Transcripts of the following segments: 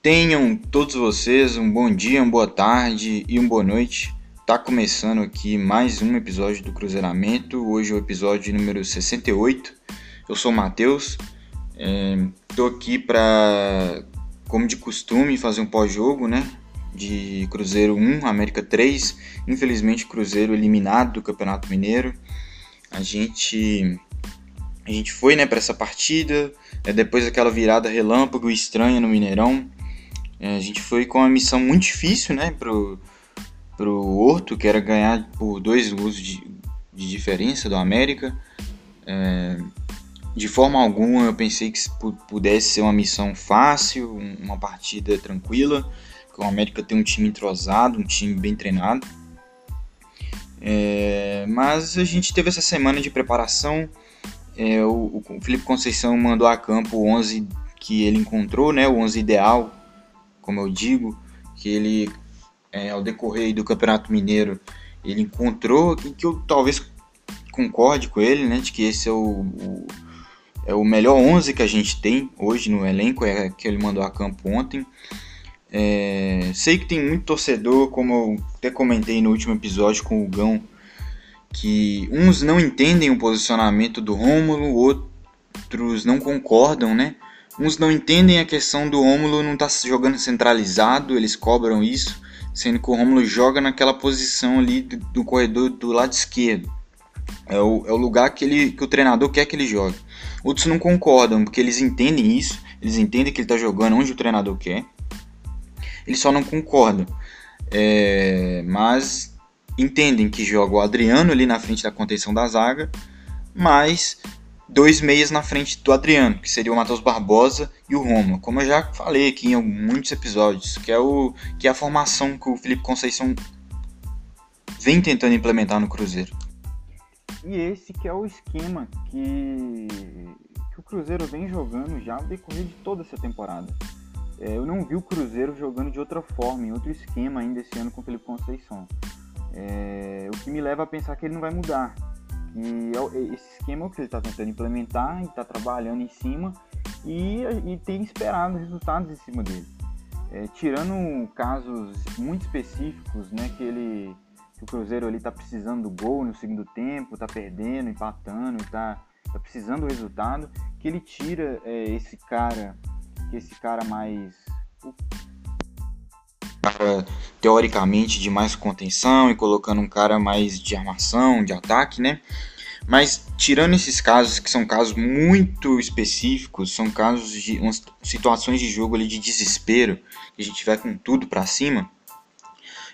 Tenham todos vocês um bom dia, uma boa tarde e uma boa noite. Tá começando aqui mais um episódio do Cruzeiramento. Hoje é o episódio número 68. Eu sou o Matheus. É, aqui para, como de costume, fazer um pós-jogo, né? De Cruzeiro 1, América 3. Infelizmente, Cruzeiro eliminado do Campeonato Mineiro. A gente a gente foi né, para essa partida, é, depois daquela virada relâmpago estranha no Mineirão. É, a gente foi com uma missão muito difícil né, pro, pro Horto, que era ganhar por dois gols de, de diferença do América. É, de forma alguma eu pensei que pudesse ser uma missão fácil, uma partida tranquila, que o América tem um time entrosado, um time bem treinado. É, mas a gente teve essa semana de preparação, é, o, o, Felipe Conceição mandou a campo o 11 que ele encontrou, né, o 11 ideal, como eu digo, que ele, é, ao decorrer do Campeonato Mineiro, ele encontrou, que, que eu talvez concorde com ele, né, de que esse é o, o, é o melhor 11 que a gente tem hoje no elenco, é que ele mandou a campo ontem. É, sei que tem muito torcedor, como eu até comentei no último episódio com o Gão, que uns não entendem o posicionamento do Rômulo, outros não concordam, né? Uns não entendem a questão do Rômulo não estar tá jogando centralizado, eles cobram isso, sendo que o Rômulo joga naquela posição ali do, do corredor do lado esquerdo. É o, é o lugar que, ele, que o treinador quer que ele jogue. Outros não concordam, porque eles entendem isso, eles entendem que ele está jogando onde o treinador quer. Eles só não concordam. É, mas entendem que joga o Adriano ali na frente da contenção da zaga, mas dois meias na frente do Adriano, que seria o Matheus Barbosa e o Roma, como eu já falei aqui em muitos episódios, que é, o, que é a formação que o Felipe Conceição vem tentando implementar no Cruzeiro. E esse que é o esquema que, que o Cruzeiro vem jogando já no decorrer de toda essa temporada. É, eu não vi o Cruzeiro jogando de outra forma, em outro esquema ainda esse ano com o Felipe Conceição. É, o que me leva a pensar que ele não vai mudar. E é esse esquema que ele está tentando implementar, está trabalhando em cima e, e tem esperado resultados em cima dele. É, tirando casos muito específicos, né, que ele que o Cruzeiro está precisando do gol no segundo tempo, está perdendo, empatando, está tá precisando do resultado, que ele tira é, esse cara, esse cara mais teoricamente de mais contenção e colocando um cara mais de armação, de ataque, né? Mas tirando esses casos que são casos muito específicos, são casos de umas situações de jogo ali de desespero, que a gente vai com tudo para cima,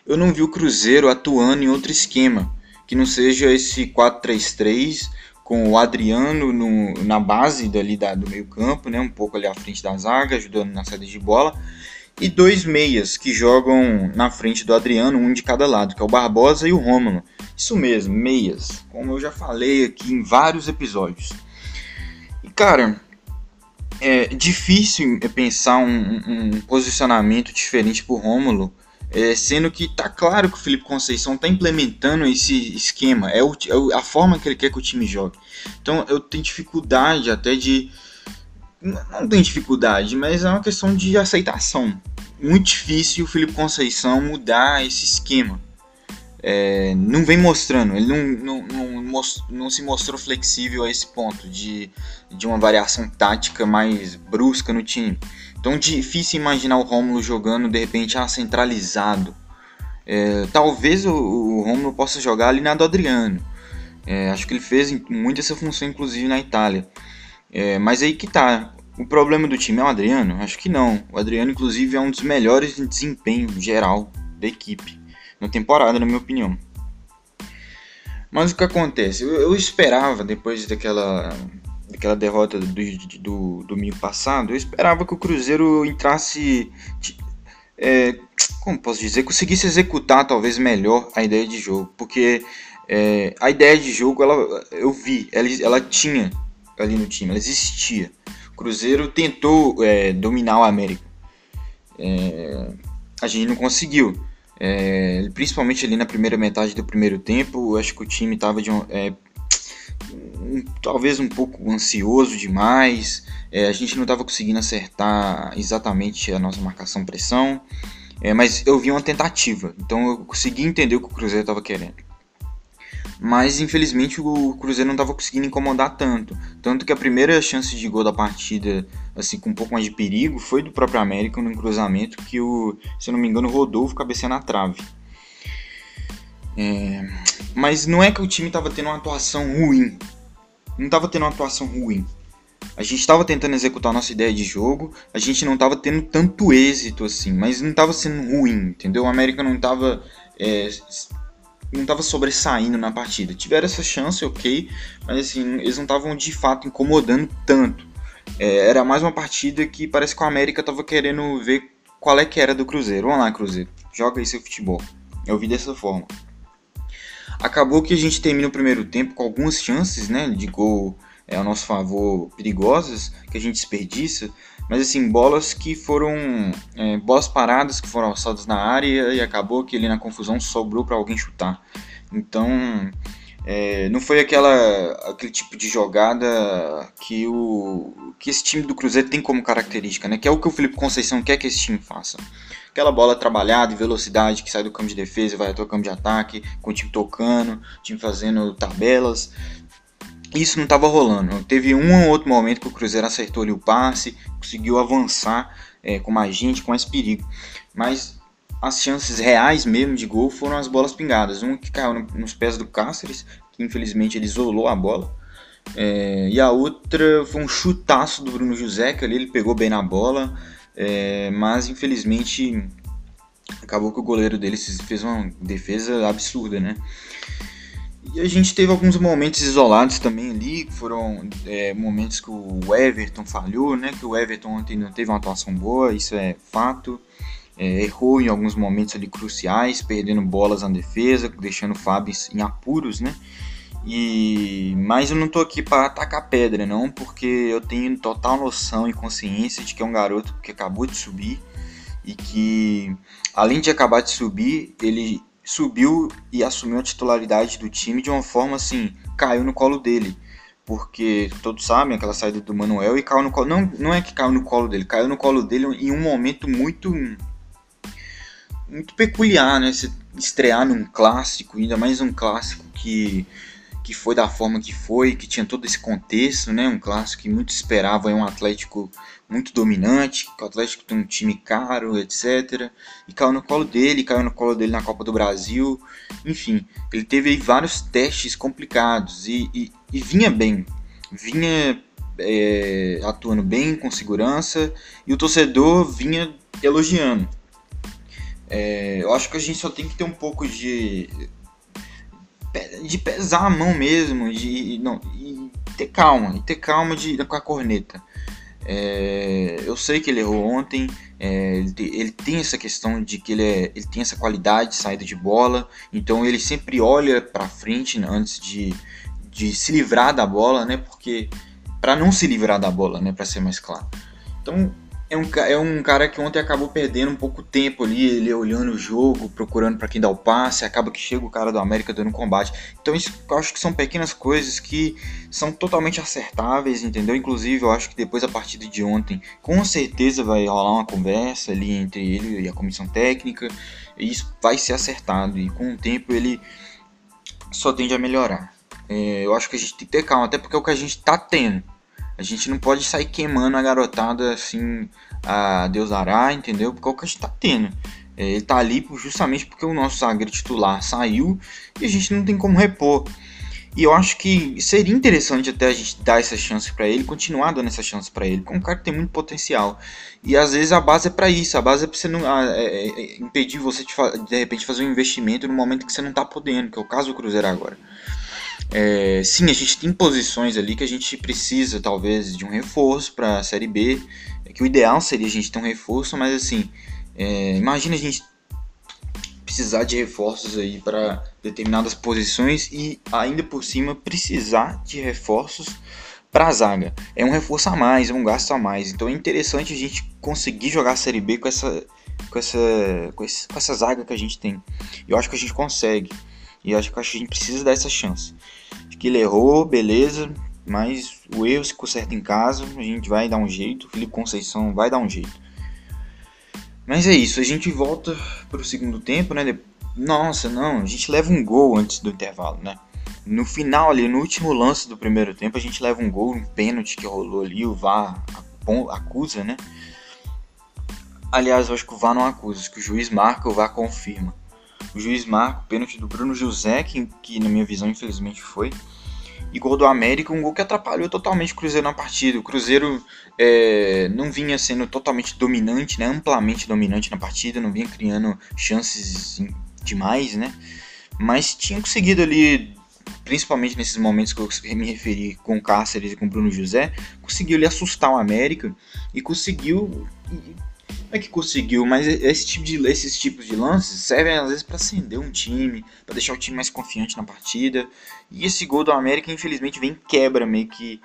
eu não vi o Cruzeiro atuando em outro esquema, que não seja esse 4-3-3 com o Adriano no, na base dali da, do meio campo, né, um pouco ali à frente da zaga, ajudando na saída de bola, e dois meias que jogam na frente do Adriano, um de cada lado, que é o Barbosa e o Rômulo. Isso mesmo, meias, como eu já falei aqui em vários episódios. E cara, é difícil pensar um, um posicionamento diferente para o Rômulo, é, sendo que tá claro que o Felipe Conceição está implementando esse esquema, é, o, é a forma que ele quer que o time jogue. Então eu tenho dificuldade até de não tem dificuldade, mas é uma questão de aceitação. Muito difícil o Felipe Conceição mudar esse esquema. É, não vem mostrando, ele não, não, não, não, se mostrou flexível a esse ponto de, de uma variação tática mais brusca no time. Então difícil imaginar o Romulo jogando de repente ah, centralizado. É, talvez o, o Romulo possa jogar ali na do Adriano. É, acho que ele fez muito essa função inclusive na Itália. É, mas aí que tá. O problema do time é o Adriano? Acho que não. O Adriano, inclusive, é um dos melhores em desempenho geral da equipe na temporada, na minha opinião. Mas o que acontece? Eu, eu esperava, depois daquela, daquela derrota do, do, do domingo passado, eu esperava que o Cruzeiro entrasse. É, como posso dizer? Conseguisse executar talvez melhor a ideia de jogo. Porque é, a ideia de jogo, ela, eu vi, ela, ela tinha ali no time, ela existia. O Cruzeiro tentou é, dominar o América. É, a gente não conseguiu. É, principalmente ali na primeira metade do primeiro tempo, acho que o time estava um, é, um, talvez um pouco ansioso demais, é, a gente não estava conseguindo acertar exatamente a nossa marcação-pressão, é, mas eu vi uma tentativa, então eu consegui entender o que o Cruzeiro estava querendo. Mas infelizmente o Cruzeiro não estava conseguindo incomodar tanto. Tanto que a primeira chance de gol da partida, assim, com um pouco mais de perigo, foi do próprio América no cruzamento que o, se não me engano, o Rodolfo cabeceia na trave. É... Mas não é que o time estava tendo uma atuação ruim. Não estava tendo uma atuação ruim. A gente estava tentando executar a nossa ideia de jogo, a gente não estava tendo tanto êxito assim, mas não estava sendo ruim, entendeu? O América não estava é, não estava sobressaindo na partida. Tiveram essa chance, ok, mas assim, eles não estavam de fato incomodando tanto. É, era mais uma partida que parece que o América estava querendo ver qual é que era do Cruzeiro. Vamos lá, Cruzeiro, joga aí seu futebol. Eu vi dessa forma. Acabou que a gente termina o primeiro tempo com algumas chances né, de gol é, a nosso favor perigosas, que a gente desperdiça, mas assim, bolas que foram é, bolas paradas que foram alçadas na área e acabou que ali na confusão sobrou para alguém chutar. Então, é, não foi aquela aquele tipo de jogada que o que esse time do Cruzeiro tem como característica, né? Que é o que o Felipe Conceição quer que esse time faça. Aquela bola trabalhada em velocidade que sai do campo de defesa e vai até o campo de ataque, com o time tocando, o time fazendo tabelas. Isso não estava rolando. Teve um ou outro momento que o Cruzeiro acertou ali o passe, conseguiu avançar é, com mais gente, com mais perigo. Mas as chances reais mesmo de gol foram as bolas pingadas. Uma que caiu no, nos pés do Cáceres, que infelizmente ele isolou a bola. É, e a outra foi um chutaço do Bruno José, que ali ele pegou bem na bola, é, mas infelizmente acabou que o goleiro dele fez uma defesa absurda, né? E a gente teve alguns momentos isolados também ali, que foram é, momentos que o Everton falhou, né? Que o Everton ontem não teve uma atuação boa, isso é fato. É, errou em alguns momentos ali cruciais, perdendo bolas na defesa, deixando o Fábio em apuros, né? E mas eu não tô aqui para atacar pedra, não, porque eu tenho total noção e consciência de que é um garoto que acabou de subir e que além de acabar de subir, ele subiu e assumiu a titularidade do time de uma forma assim, caiu no colo dele. Porque todos sabem aquela saída do Manuel e caiu no colo. Não, não é que caiu no colo dele, caiu no colo dele em um momento muito. Muito peculiar, né? Se estrear num clássico, ainda mais um clássico que que foi da forma que foi, que tinha todo esse contexto, né? Um clássico que muito esperava um Atlético muito dominante, que o Atlético tem um time caro, etc. E caiu no colo dele, caiu no colo dele na Copa do Brasil. Enfim, ele teve vários testes complicados e, e, e vinha bem, vinha é, atuando bem, com segurança, e o torcedor vinha elogiando. É, eu acho que a gente só tem que ter um pouco de de pesar a mão mesmo, de não, e ter calma, e ter calma de, com a corneta. É, eu sei que ele errou ontem, é, ele, ele, tem essa questão de que ele, é, ele tem essa qualidade de saída de bola, então ele sempre olha para frente antes de, de se livrar da bola, né? Porque para não se livrar da bola, né? Para ser mais claro. Então é um, é um cara que ontem acabou perdendo um pouco tempo ali, ele olhando o jogo, procurando para quem dá o passe, acaba que chega o cara do América dando combate. Então isso eu acho que são pequenas coisas que são totalmente acertáveis, entendeu? Inclusive eu acho que depois da partida de ontem, com certeza vai rolar uma conversa ali entre ele e a comissão técnica, e isso vai ser acertado e com o tempo ele só tende a melhorar. É, eu acho que a gente tem que ter calma, até porque é o que a gente tá tendo a gente não pode sair queimando a garotada assim, a Deus dará, entendeu? Porque é o que a gente tá tendo. É, ele tá ali justamente porque o nosso zagueiro titular saiu e a gente não tem como repor. E eu acho que seria interessante até a gente dar essa chance para ele, continuar dando essa chance para ele, porque é um cara que tem muito potencial. E às vezes a base é para isso, a base é para você não é, é, é, impedir você de, de repente fazer um investimento no momento que você não tá podendo, que é o caso do Cruzeiro agora. É, sim, a gente tem posições ali que a gente precisa, talvez, de um reforço para a Série B. É que o ideal seria a gente ter um reforço, mas assim, é, imagina a gente precisar de reforços aí para determinadas posições e ainda por cima precisar de reforços para a zaga. É um reforço a mais, é um gasto a mais. Então é interessante a gente conseguir jogar a Série B com essa, com essa, com, esse, com essa zaga que a gente tem. Eu acho que a gente consegue. E acho que a gente precisa dar essa chance. Acho que ele errou, beleza. mas o erro se conserta em casa, a gente vai dar um jeito, o Felipe Conceição vai dar um jeito. Mas é isso, a gente volta para o segundo tempo, né? Nossa, não, a gente leva um gol antes do intervalo, né? No final ali, no último lance do primeiro tempo, a gente leva um gol, um pênalti que rolou ali, o VAR acusa, né? Aliás, eu acho que o VAR não acusa, que o juiz marca, o VAR confirma. O juiz marca o pênalti do Bruno José, que, que na minha visão infelizmente foi. E gol do América, um gol que atrapalhou totalmente o Cruzeiro na partida. O Cruzeiro é, não vinha sendo totalmente dominante, né, amplamente dominante na partida, não vinha criando chances demais, né? Mas tinha conseguido ali principalmente nesses momentos que eu me referi com o Cáceres e com o Bruno José, conseguiu assustar o América e conseguiu. É que conseguiu, mas esse tipo de, esses tipos de lances servem às vezes para acender um time, para deixar o time mais confiante na partida. E esse gol do América, infelizmente, vem quebra meio que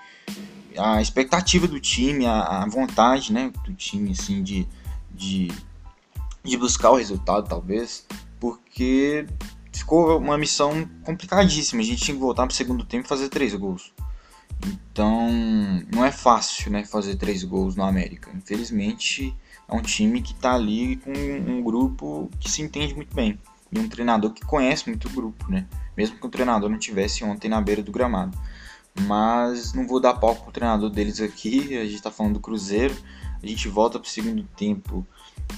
a expectativa do time, a, a vontade né, do time assim, de, de, de buscar o resultado, talvez, porque ficou uma missão complicadíssima. A gente tinha que voltar para o segundo tempo e fazer três gols. Então, não é fácil né, fazer três gols no América. Infelizmente, é um time que está ali com um grupo que se entende muito bem. E um treinador que conhece muito o grupo, né? Mesmo que o treinador não tivesse ontem na beira do gramado. Mas não vou dar palco pro treinador deles aqui. A gente está falando do Cruzeiro. A gente volta para o segundo tempo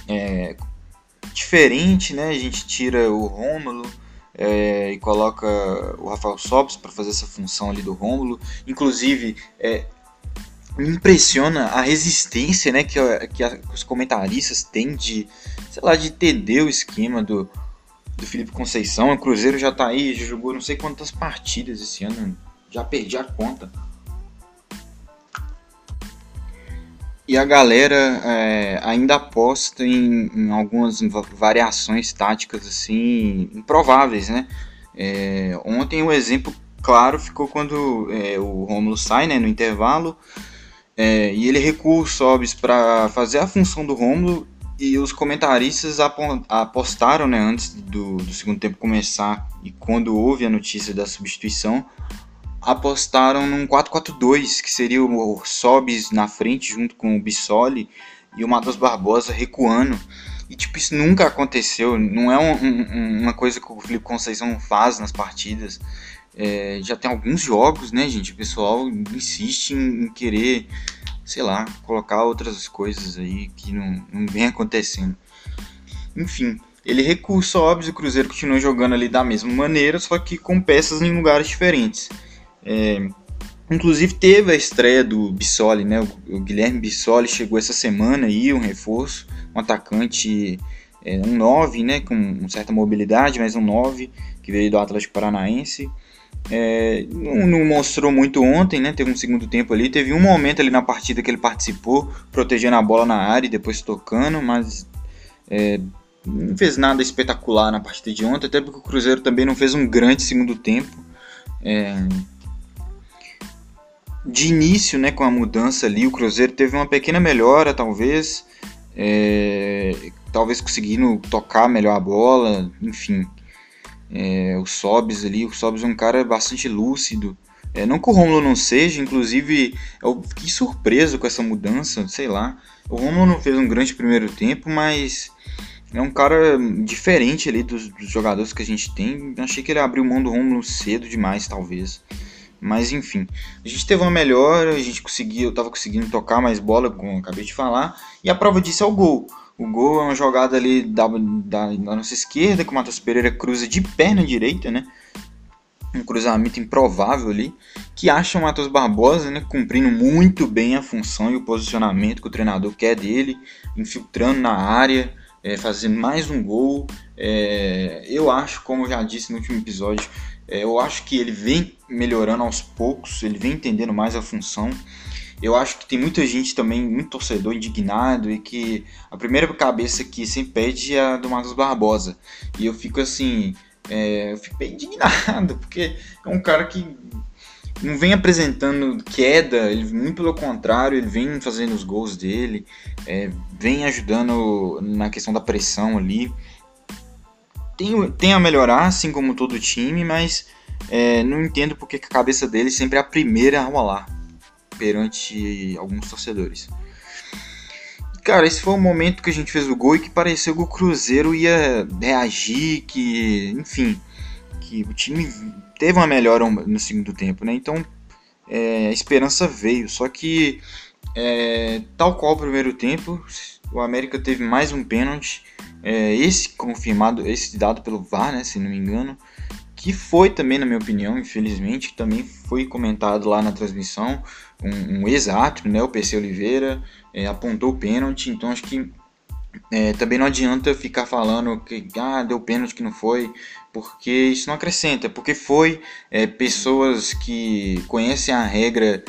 é, diferente, né? A gente tira o Rômulo, é, e coloca o Rafael Sobis para fazer essa função ali do Rômulo. Inclusive, é, me impressiona a resistência né, que, que, a, que, os comentaristas têm de, sei lá, de entender o esquema do, do Felipe Conceição. O Cruzeiro já está aí, já jogou não sei quantas partidas esse ano, já perdi a conta. E a galera é, ainda aposta em, em, algumas variações táticas assim improváveis, né? É, ontem o um exemplo claro ficou quando é, o Romulo sai né, no intervalo é, e ele recua o Sobis para fazer a função do Romulo e os comentaristas apostaram né, antes do, do segundo tempo começar e quando houve a notícia da substituição apostaram num 4-4-2, que seria o Sobis na frente junto com o Bissoli e o Matheus Barbosa recuando. E tipo, isso nunca aconteceu, não é um, um, uma coisa que o Felipe Conceição faz nas partidas. É, já tem alguns jogos, né, gente? O pessoal insiste em, querer, sei lá, colocar outras coisas aí que não, não vem acontecendo. Enfim, ele recua o Sobis e o Cruzeiro continua jogando ali da mesma maneira, só que com peças em lugares diferentes. É, inclusive teve a estreia do Bissoli, né? O, o, Guilherme Bissoli chegou essa semana aí, um reforço, um atacante, é, um 9, né? Com certa mobilidade, mas um 9 que veio do Atlético Paranaense. É, não, não, mostrou muito ontem, né? Teve um segundo tempo ali. Teve um momento ali na partida que ele participou, protegendo a bola na área e depois tocando, mas é, não fez nada espetacular na partida de ontem, até porque o Cruzeiro também não fez um grande segundo tempo. É, de início, né, com a mudança ali, o Cruzeiro teve uma pequena melhora, talvez, é, talvez conseguindo tocar melhor a bola, enfim. É, o Sobs ali, o Sobs é um cara bastante lúcido. É, não que o Romulo não seja, inclusive eu fiquei surpreso com essa mudança, sei lá. O Romulo não fez um grande primeiro tempo, mas é um cara diferente ali dos, dos jogadores que a gente tem. Achei que ele abriu mão do Romulo cedo demais, talvez. Mas enfim, a gente teve uma melhora, a gente conseguiu, eu tava conseguindo tocar mais bola, como eu acabei de falar, e a prova disso é o gol. O gol é uma jogada ali da, da, da nossa esquerda, que o Matheus Pereira cruza de perna direita, né? Um cruzamento improvável ali, que acha o Matheus Barbosa, né? Cumprindo muito bem a função e o posicionamento que o treinador quer dele, infiltrando na área, é, fazendo mais um gol. É, eu acho, como eu já disse no último episódio, é, eu acho que ele vem melhorando aos poucos, ele vem entendendo mais a função. Eu acho que tem muita gente também, muito torcedor indignado e que a primeira cabeça que se impede é a do Marcos Barbosa. E eu fico assim, é, eu fico bem indignado, porque é um cara que não vem apresentando queda, ele muito pelo contrário, ele vem fazendo os gols dele, é, vem ajudando na questão da pressão ali tem, tem a melhorar, assim como todo time, mas é, não entendo porque a cabeça dele sempre é a primeira a rolar perante alguns torcedores. Cara, esse foi o momento que a gente fez o gol e que pareceu que o Cruzeiro ia reagir, que, enfim, que o time teve uma melhora no segundo tempo, né? Então, é, a esperança veio. Só que, é, tal qual o primeiro tempo, o América teve mais um pênalti. É, esse confirmado, esse dado pelo VAR, né, se não me engano, que foi também, na minha opinião, infelizmente, também foi comentado lá na transmissão, um, um exato, né, o PC Oliveira é, apontou o pênalti, então acho que é, também não adianta ficar falando que ah, deu pênalti que não foi, porque isso não acrescenta, porque foi é, pessoas que conhecem a regra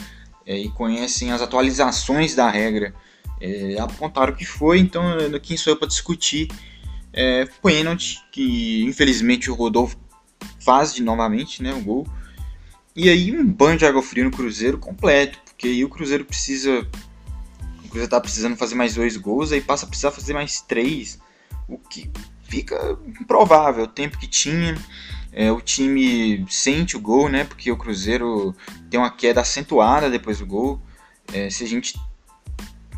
é, e conhecem as atualizações da regra é, apontaram que foi, então quem sou eu para discutir é, pênalti, que infelizmente o Rodolfo faz de novamente né, o gol. E aí um banho de água fria no Cruzeiro completo, porque aí o Cruzeiro precisa. O Cruzeiro tá precisando fazer mais dois gols, aí passa a precisar fazer mais três. O que fica improvável. O tempo que tinha. É, o time sente o gol, né? Porque o Cruzeiro tem uma queda acentuada depois do gol. É, se a gente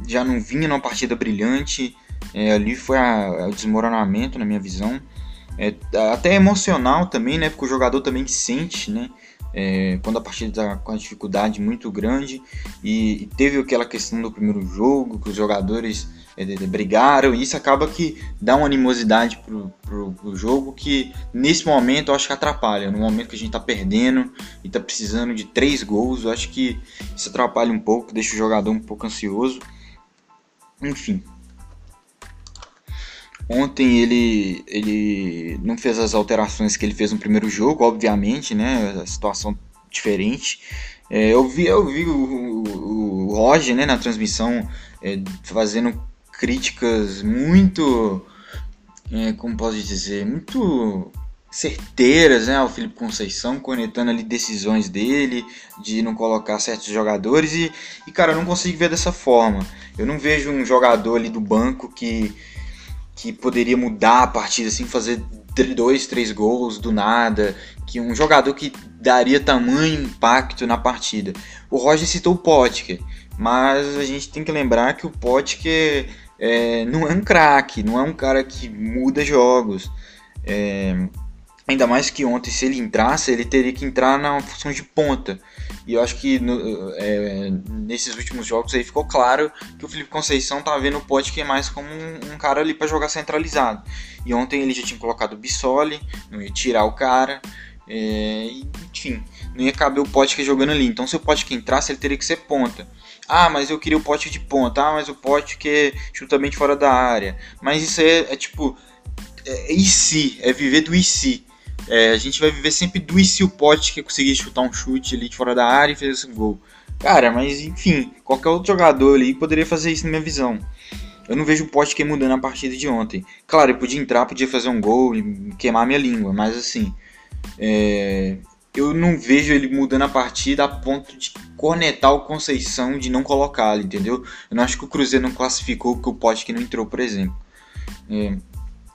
já não vinha numa partida brilhante, é, ali foi o desmoronamento na minha visão. É, até emocional também, né? Porque o jogador também sente, né? É, quando a partida está com uma dificuldade muito grande e, e, teve aquela questão do primeiro jogo que os jogadores é, brigaram e isso acaba que dá uma animosidade pro, pro, pro, jogo que nesse momento eu acho que atrapalha no momento que a gente está perdendo e está precisando de três gols eu acho que isso atrapalha um pouco deixa o jogador um pouco ansioso enfim Ontem ele, ele não fez as alterações que ele fez no primeiro jogo, obviamente, né? A situação diferente. É, eu vi, eu vi o, o, o Roger né, na transmissão é, fazendo críticas muito, é, como posso dizer, muito certeiras né, ao Felipe Conceição, conectando ali decisões dele, de não colocar certos jogadores. E, e cara, eu não consigo ver dessa forma. Eu não vejo um jogador ali do banco que que poderia mudar a partida, assim, fazer dois, três gols do nada, que um jogador que daria tamanho impacto na partida. O Roger citou o Potker, mas a gente tem que lembrar que o Potker é, não é um craque, não é um cara que muda jogos. É, Ainda mais que ontem, se ele entrasse, ele teria que entrar na função de ponta. E eu acho que no, é, nesses últimos jogos aí ficou claro que o Felipe Conceição tá vendo o Potker mais como um, um, cara ali para jogar centralizado. E ontem ele já tinha colocado o Bissoli, não ia tirar o cara. É, enfim, não ia caber o Potker jogando ali. Então se o Potker entrasse, ele teria que ser ponta. Ah, mas eu queria o Potker de ponta. Ah, mas o Potker chuta bem fora da área. Mas isso é, é tipo... É, e se, é viver do e se. É, a gente vai viver sempre do e se o Pote que conseguir chutar um chute ali de fora da área e fez esse gol. Cara, mas enfim, qualquer outro jogador ali poderia fazer isso na minha visão. Eu não vejo o Pote que mudando a partida de ontem. Claro, ele podia entrar, podia fazer um gol e queimar minha língua, mas assim, é, eu não vejo ele mudando a partida a ponto de cornetar o Conceição de não colocá-lo, entendeu? Eu não acho que o Cruzeiro não classificou porque o Pote que não entrou, por exemplo. É,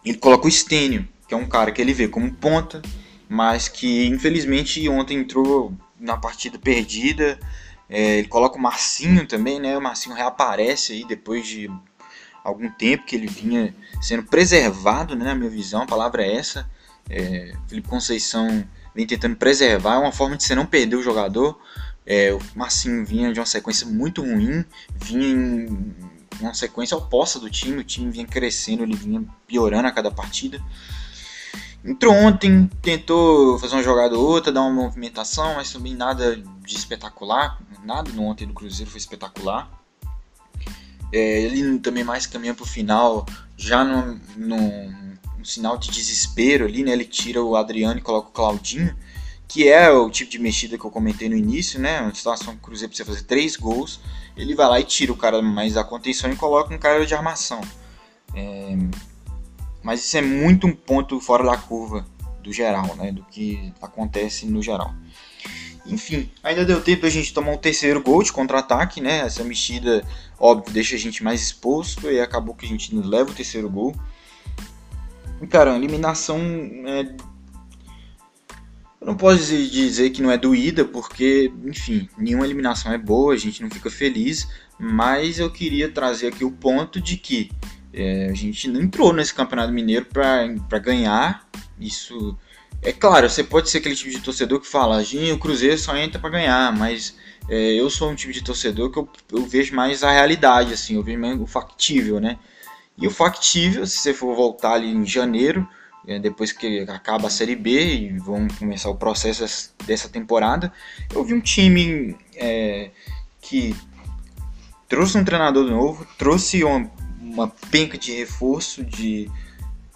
ele coloca o Stênio que é um cara que ele vê como ponta, mas que infelizmente ontem entrou na partida perdida. É, ele coloca o Marcinho também, né? O Marcinho reaparece aí depois de algum tempo que ele vinha sendo preservado, né? Na minha visão, a palavra é essa. É, Felipe Conceição vem tentando preservar, é uma forma de você não perder o jogador. É, o Marcinho vinha de uma sequência muito ruim, vinha em uma sequência oposta do time, o time vinha crescendo, ele vinha piorando a cada partida. Entrou ontem, tentou fazer uma jogada ou outra, dar uma movimentação, mas também nada de espetacular. Nada no ontem do Cruzeiro foi espetacular. É, ele também mais caminha para o final, já no, sinal de desespero ali, né? Ele tira o Adriano e coloca o Claudinho, que é o tipo de mexida que eu comentei no início, né? Uma situação que o Cruzeiro precisa fazer três gols. Ele vai lá e tira o cara mais da contenção e coloca um cara de armação. É, mas isso é muito um ponto fora da curva do geral, né? Do que acontece no geral. Enfim, ainda deu tempo a gente tomar um terceiro gol de contra-ataque, né? Essa mexida, óbvio, deixa a gente mais exposto e acabou que a gente leva o terceiro gol. E, cara, a eliminação é... Eu não posso dizer que não é doída, porque, enfim, nenhuma eliminação é boa, a gente não fica feliz, mas eu queria trazer aqui o ponto de que é, a gente não entrou nesse Campeonato Mineiro para ganhar. Isso é claro, você pode ser aquele tipo de torcedor que fala, o Cruzeiro só entra para ganhar, mas é, eu sou um tipo de torcedor que eu, eu, vejo mais a realidade, assim, eu vejo mais o factível, né? E o factível, se você for voltar ali em janeiro, é, depois que acaba a Série B e vamos começar o processo dessa temporada, eu vi um time é, que trouxe um treinador novo, trouxe uma, uma penca de reforço de,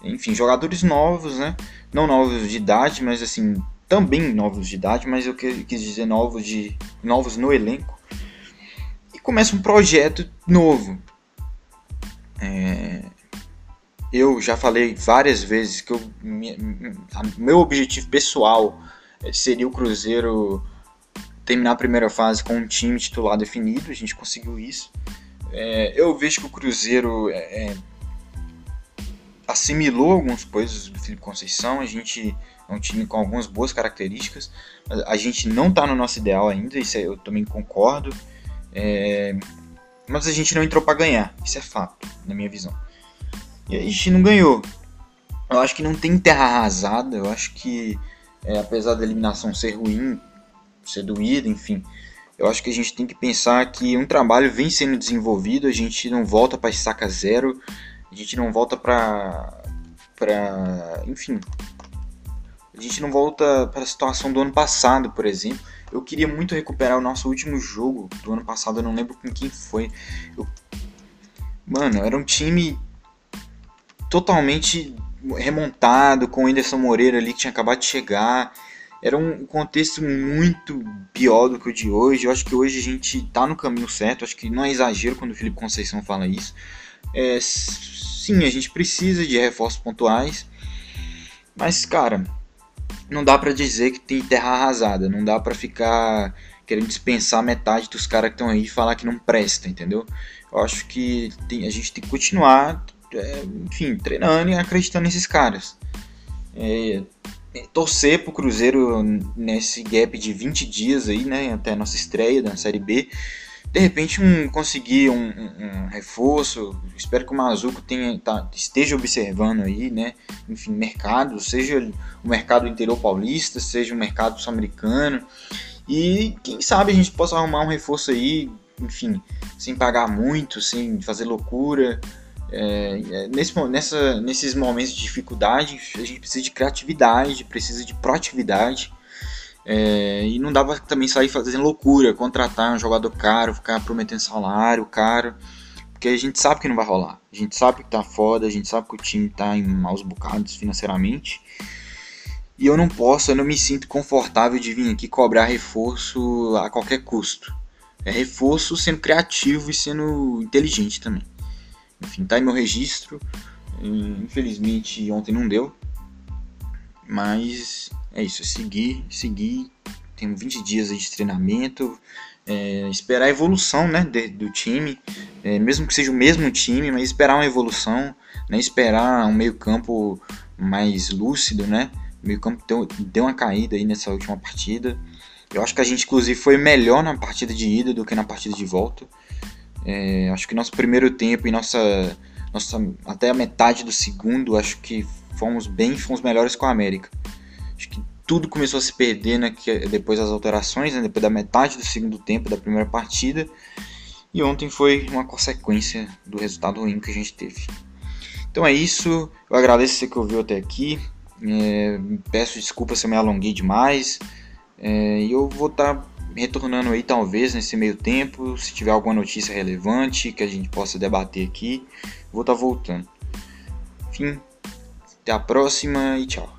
enfim, jogadores novos, né? Não novos de idade, mas assim, também novos de idade, mas eu quis dizer novos de novos no elenco. E começa um projeto novo. É, eu já falei várias vezes que eu, meu objetivo pessoal eh, seria o Cruzeiro terminar a primeira fase com um time titular definido, a gente conseguiu isso. É, eu vejo que o Cruzeiro é, é assimilou algumas coisas do Felipe Conceição, a gente é um time com algumas boas características, a gente não está no nosso ideal ainda, isso eu também concordo, é, mas a gente não entrou para ganhar, isso é fato, na minha visão. E a gente não ganhou. Eu acho que não tem terra arrasada. Eu acho que, é, apesar da eliminação ser ruim, ser doída, enfim, eu acho que a gente tem que pensar que um trabalho vem sendo desenvolvido. A gente não volta para estaca zero. A gente não volta para. para enfim. A gente não volta para a situação do ano passado, por exemplo. Eu queria muito recuperar o nosso último jogo do ano passado. Eu não lembro com quem foi. Eu... Mano, era um time totalmente remontado, com o Anderson Moreira ali que tinha acabado de chegar. Era um contexto muito pior do que o de hoje. Eu acho que hoje a gente está no caminho certo. Eu acho que não é exagero quando o Felipe Conceição fala isso. É, sim, a gente precisa de reforços pontuais. Mas, cara, não dá para dizer que tem terra arrasada. Não dá para ficar querendo dispensar metade dos caras que estão aí e falar que não presta, entendeu? Eu acho que tem, a gente tem que continuar é, enfim, treinando e acreditando nesses caras. É, torcer pro Cruzeiro nesse gap de 20 dias aí, né, até a nossa estreia da Série B. De repente um, conseguir um, um, um reforço, espero que o Mazuco tenha, tá, esteja observando aí, né, enfim, mercado, seja o mercado interior paulista, seja o mercado sul-americano, e quem sabe a gente possa arrumar um reforço aí, enfim, sem pagar muito, sem fazer loucura, é, é, nesse, nessa, nesses momentos de dificuldade, a gente precisa de criatividade, precisa de proatividade. É, e não dá também sair fazendo loucura, contratar um jogador caro, ficar prometendo salário caro, porque a gente sabe que não vai rolar. A gente sabe que tá foda, a gente sabe que o time tá em maus bocados financeiramente. E eu não posso, eu não me sinto confortável de vir aqui cobrar reforço a qualquer custo. É reforço sendo criativo e sendo inteligente também. Enfim, tá aí meu registro. Infelizmente ontem não deu. Mas é isso, é seguir, seguir. Tenho 20 dias de treinamento. É, esperar a evolução né, de, do time, é, mesmo que seja o mesmo time, mas esperar uma evolução, né, esperar um meio-campo mais lúcido, né? O meio-campo deu, deu uma caída aí nessa última partida. Eu acho que a gente, inclusive, foi melhor na partida de ida do que na partida de volta. É, acho que nosso primeiro tempo e nossa, nossa até a metade do segundo, acho que fomos bem, fomos melhores com a América. Acho que tudo começou a se perder né, depois das alterações, né, depois da metade do segundo tempo da primeira partida. E ontem foi uma consequência do resultado ruim que a gente teve. Então é isso. Eu agradeço você que ouviu até aqui. É, peço desculpas se eu me alonguei demais. É, e eu vou estar tá retornando aí talvez nesse meio tempo, se tiver alguma notícia relevante que a gente possa debater aqui, vou estar tá voltando. Enfim, até a próxima e tchau.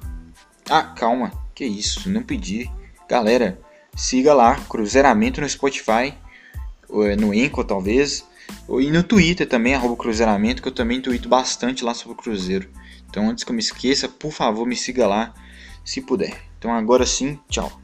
Ah, calma, que isso, não pedi. Galera, siga lá, Cruzeiramento no Spotify, no Enco talvez, e no Twitter também, arroba Cruzeiramento, que eu também tweeto bastante lá sobre o Cruzeiro. Então antes que eu me esqueça, por favor, me siga lá, se puder. Então agora sim, tchau.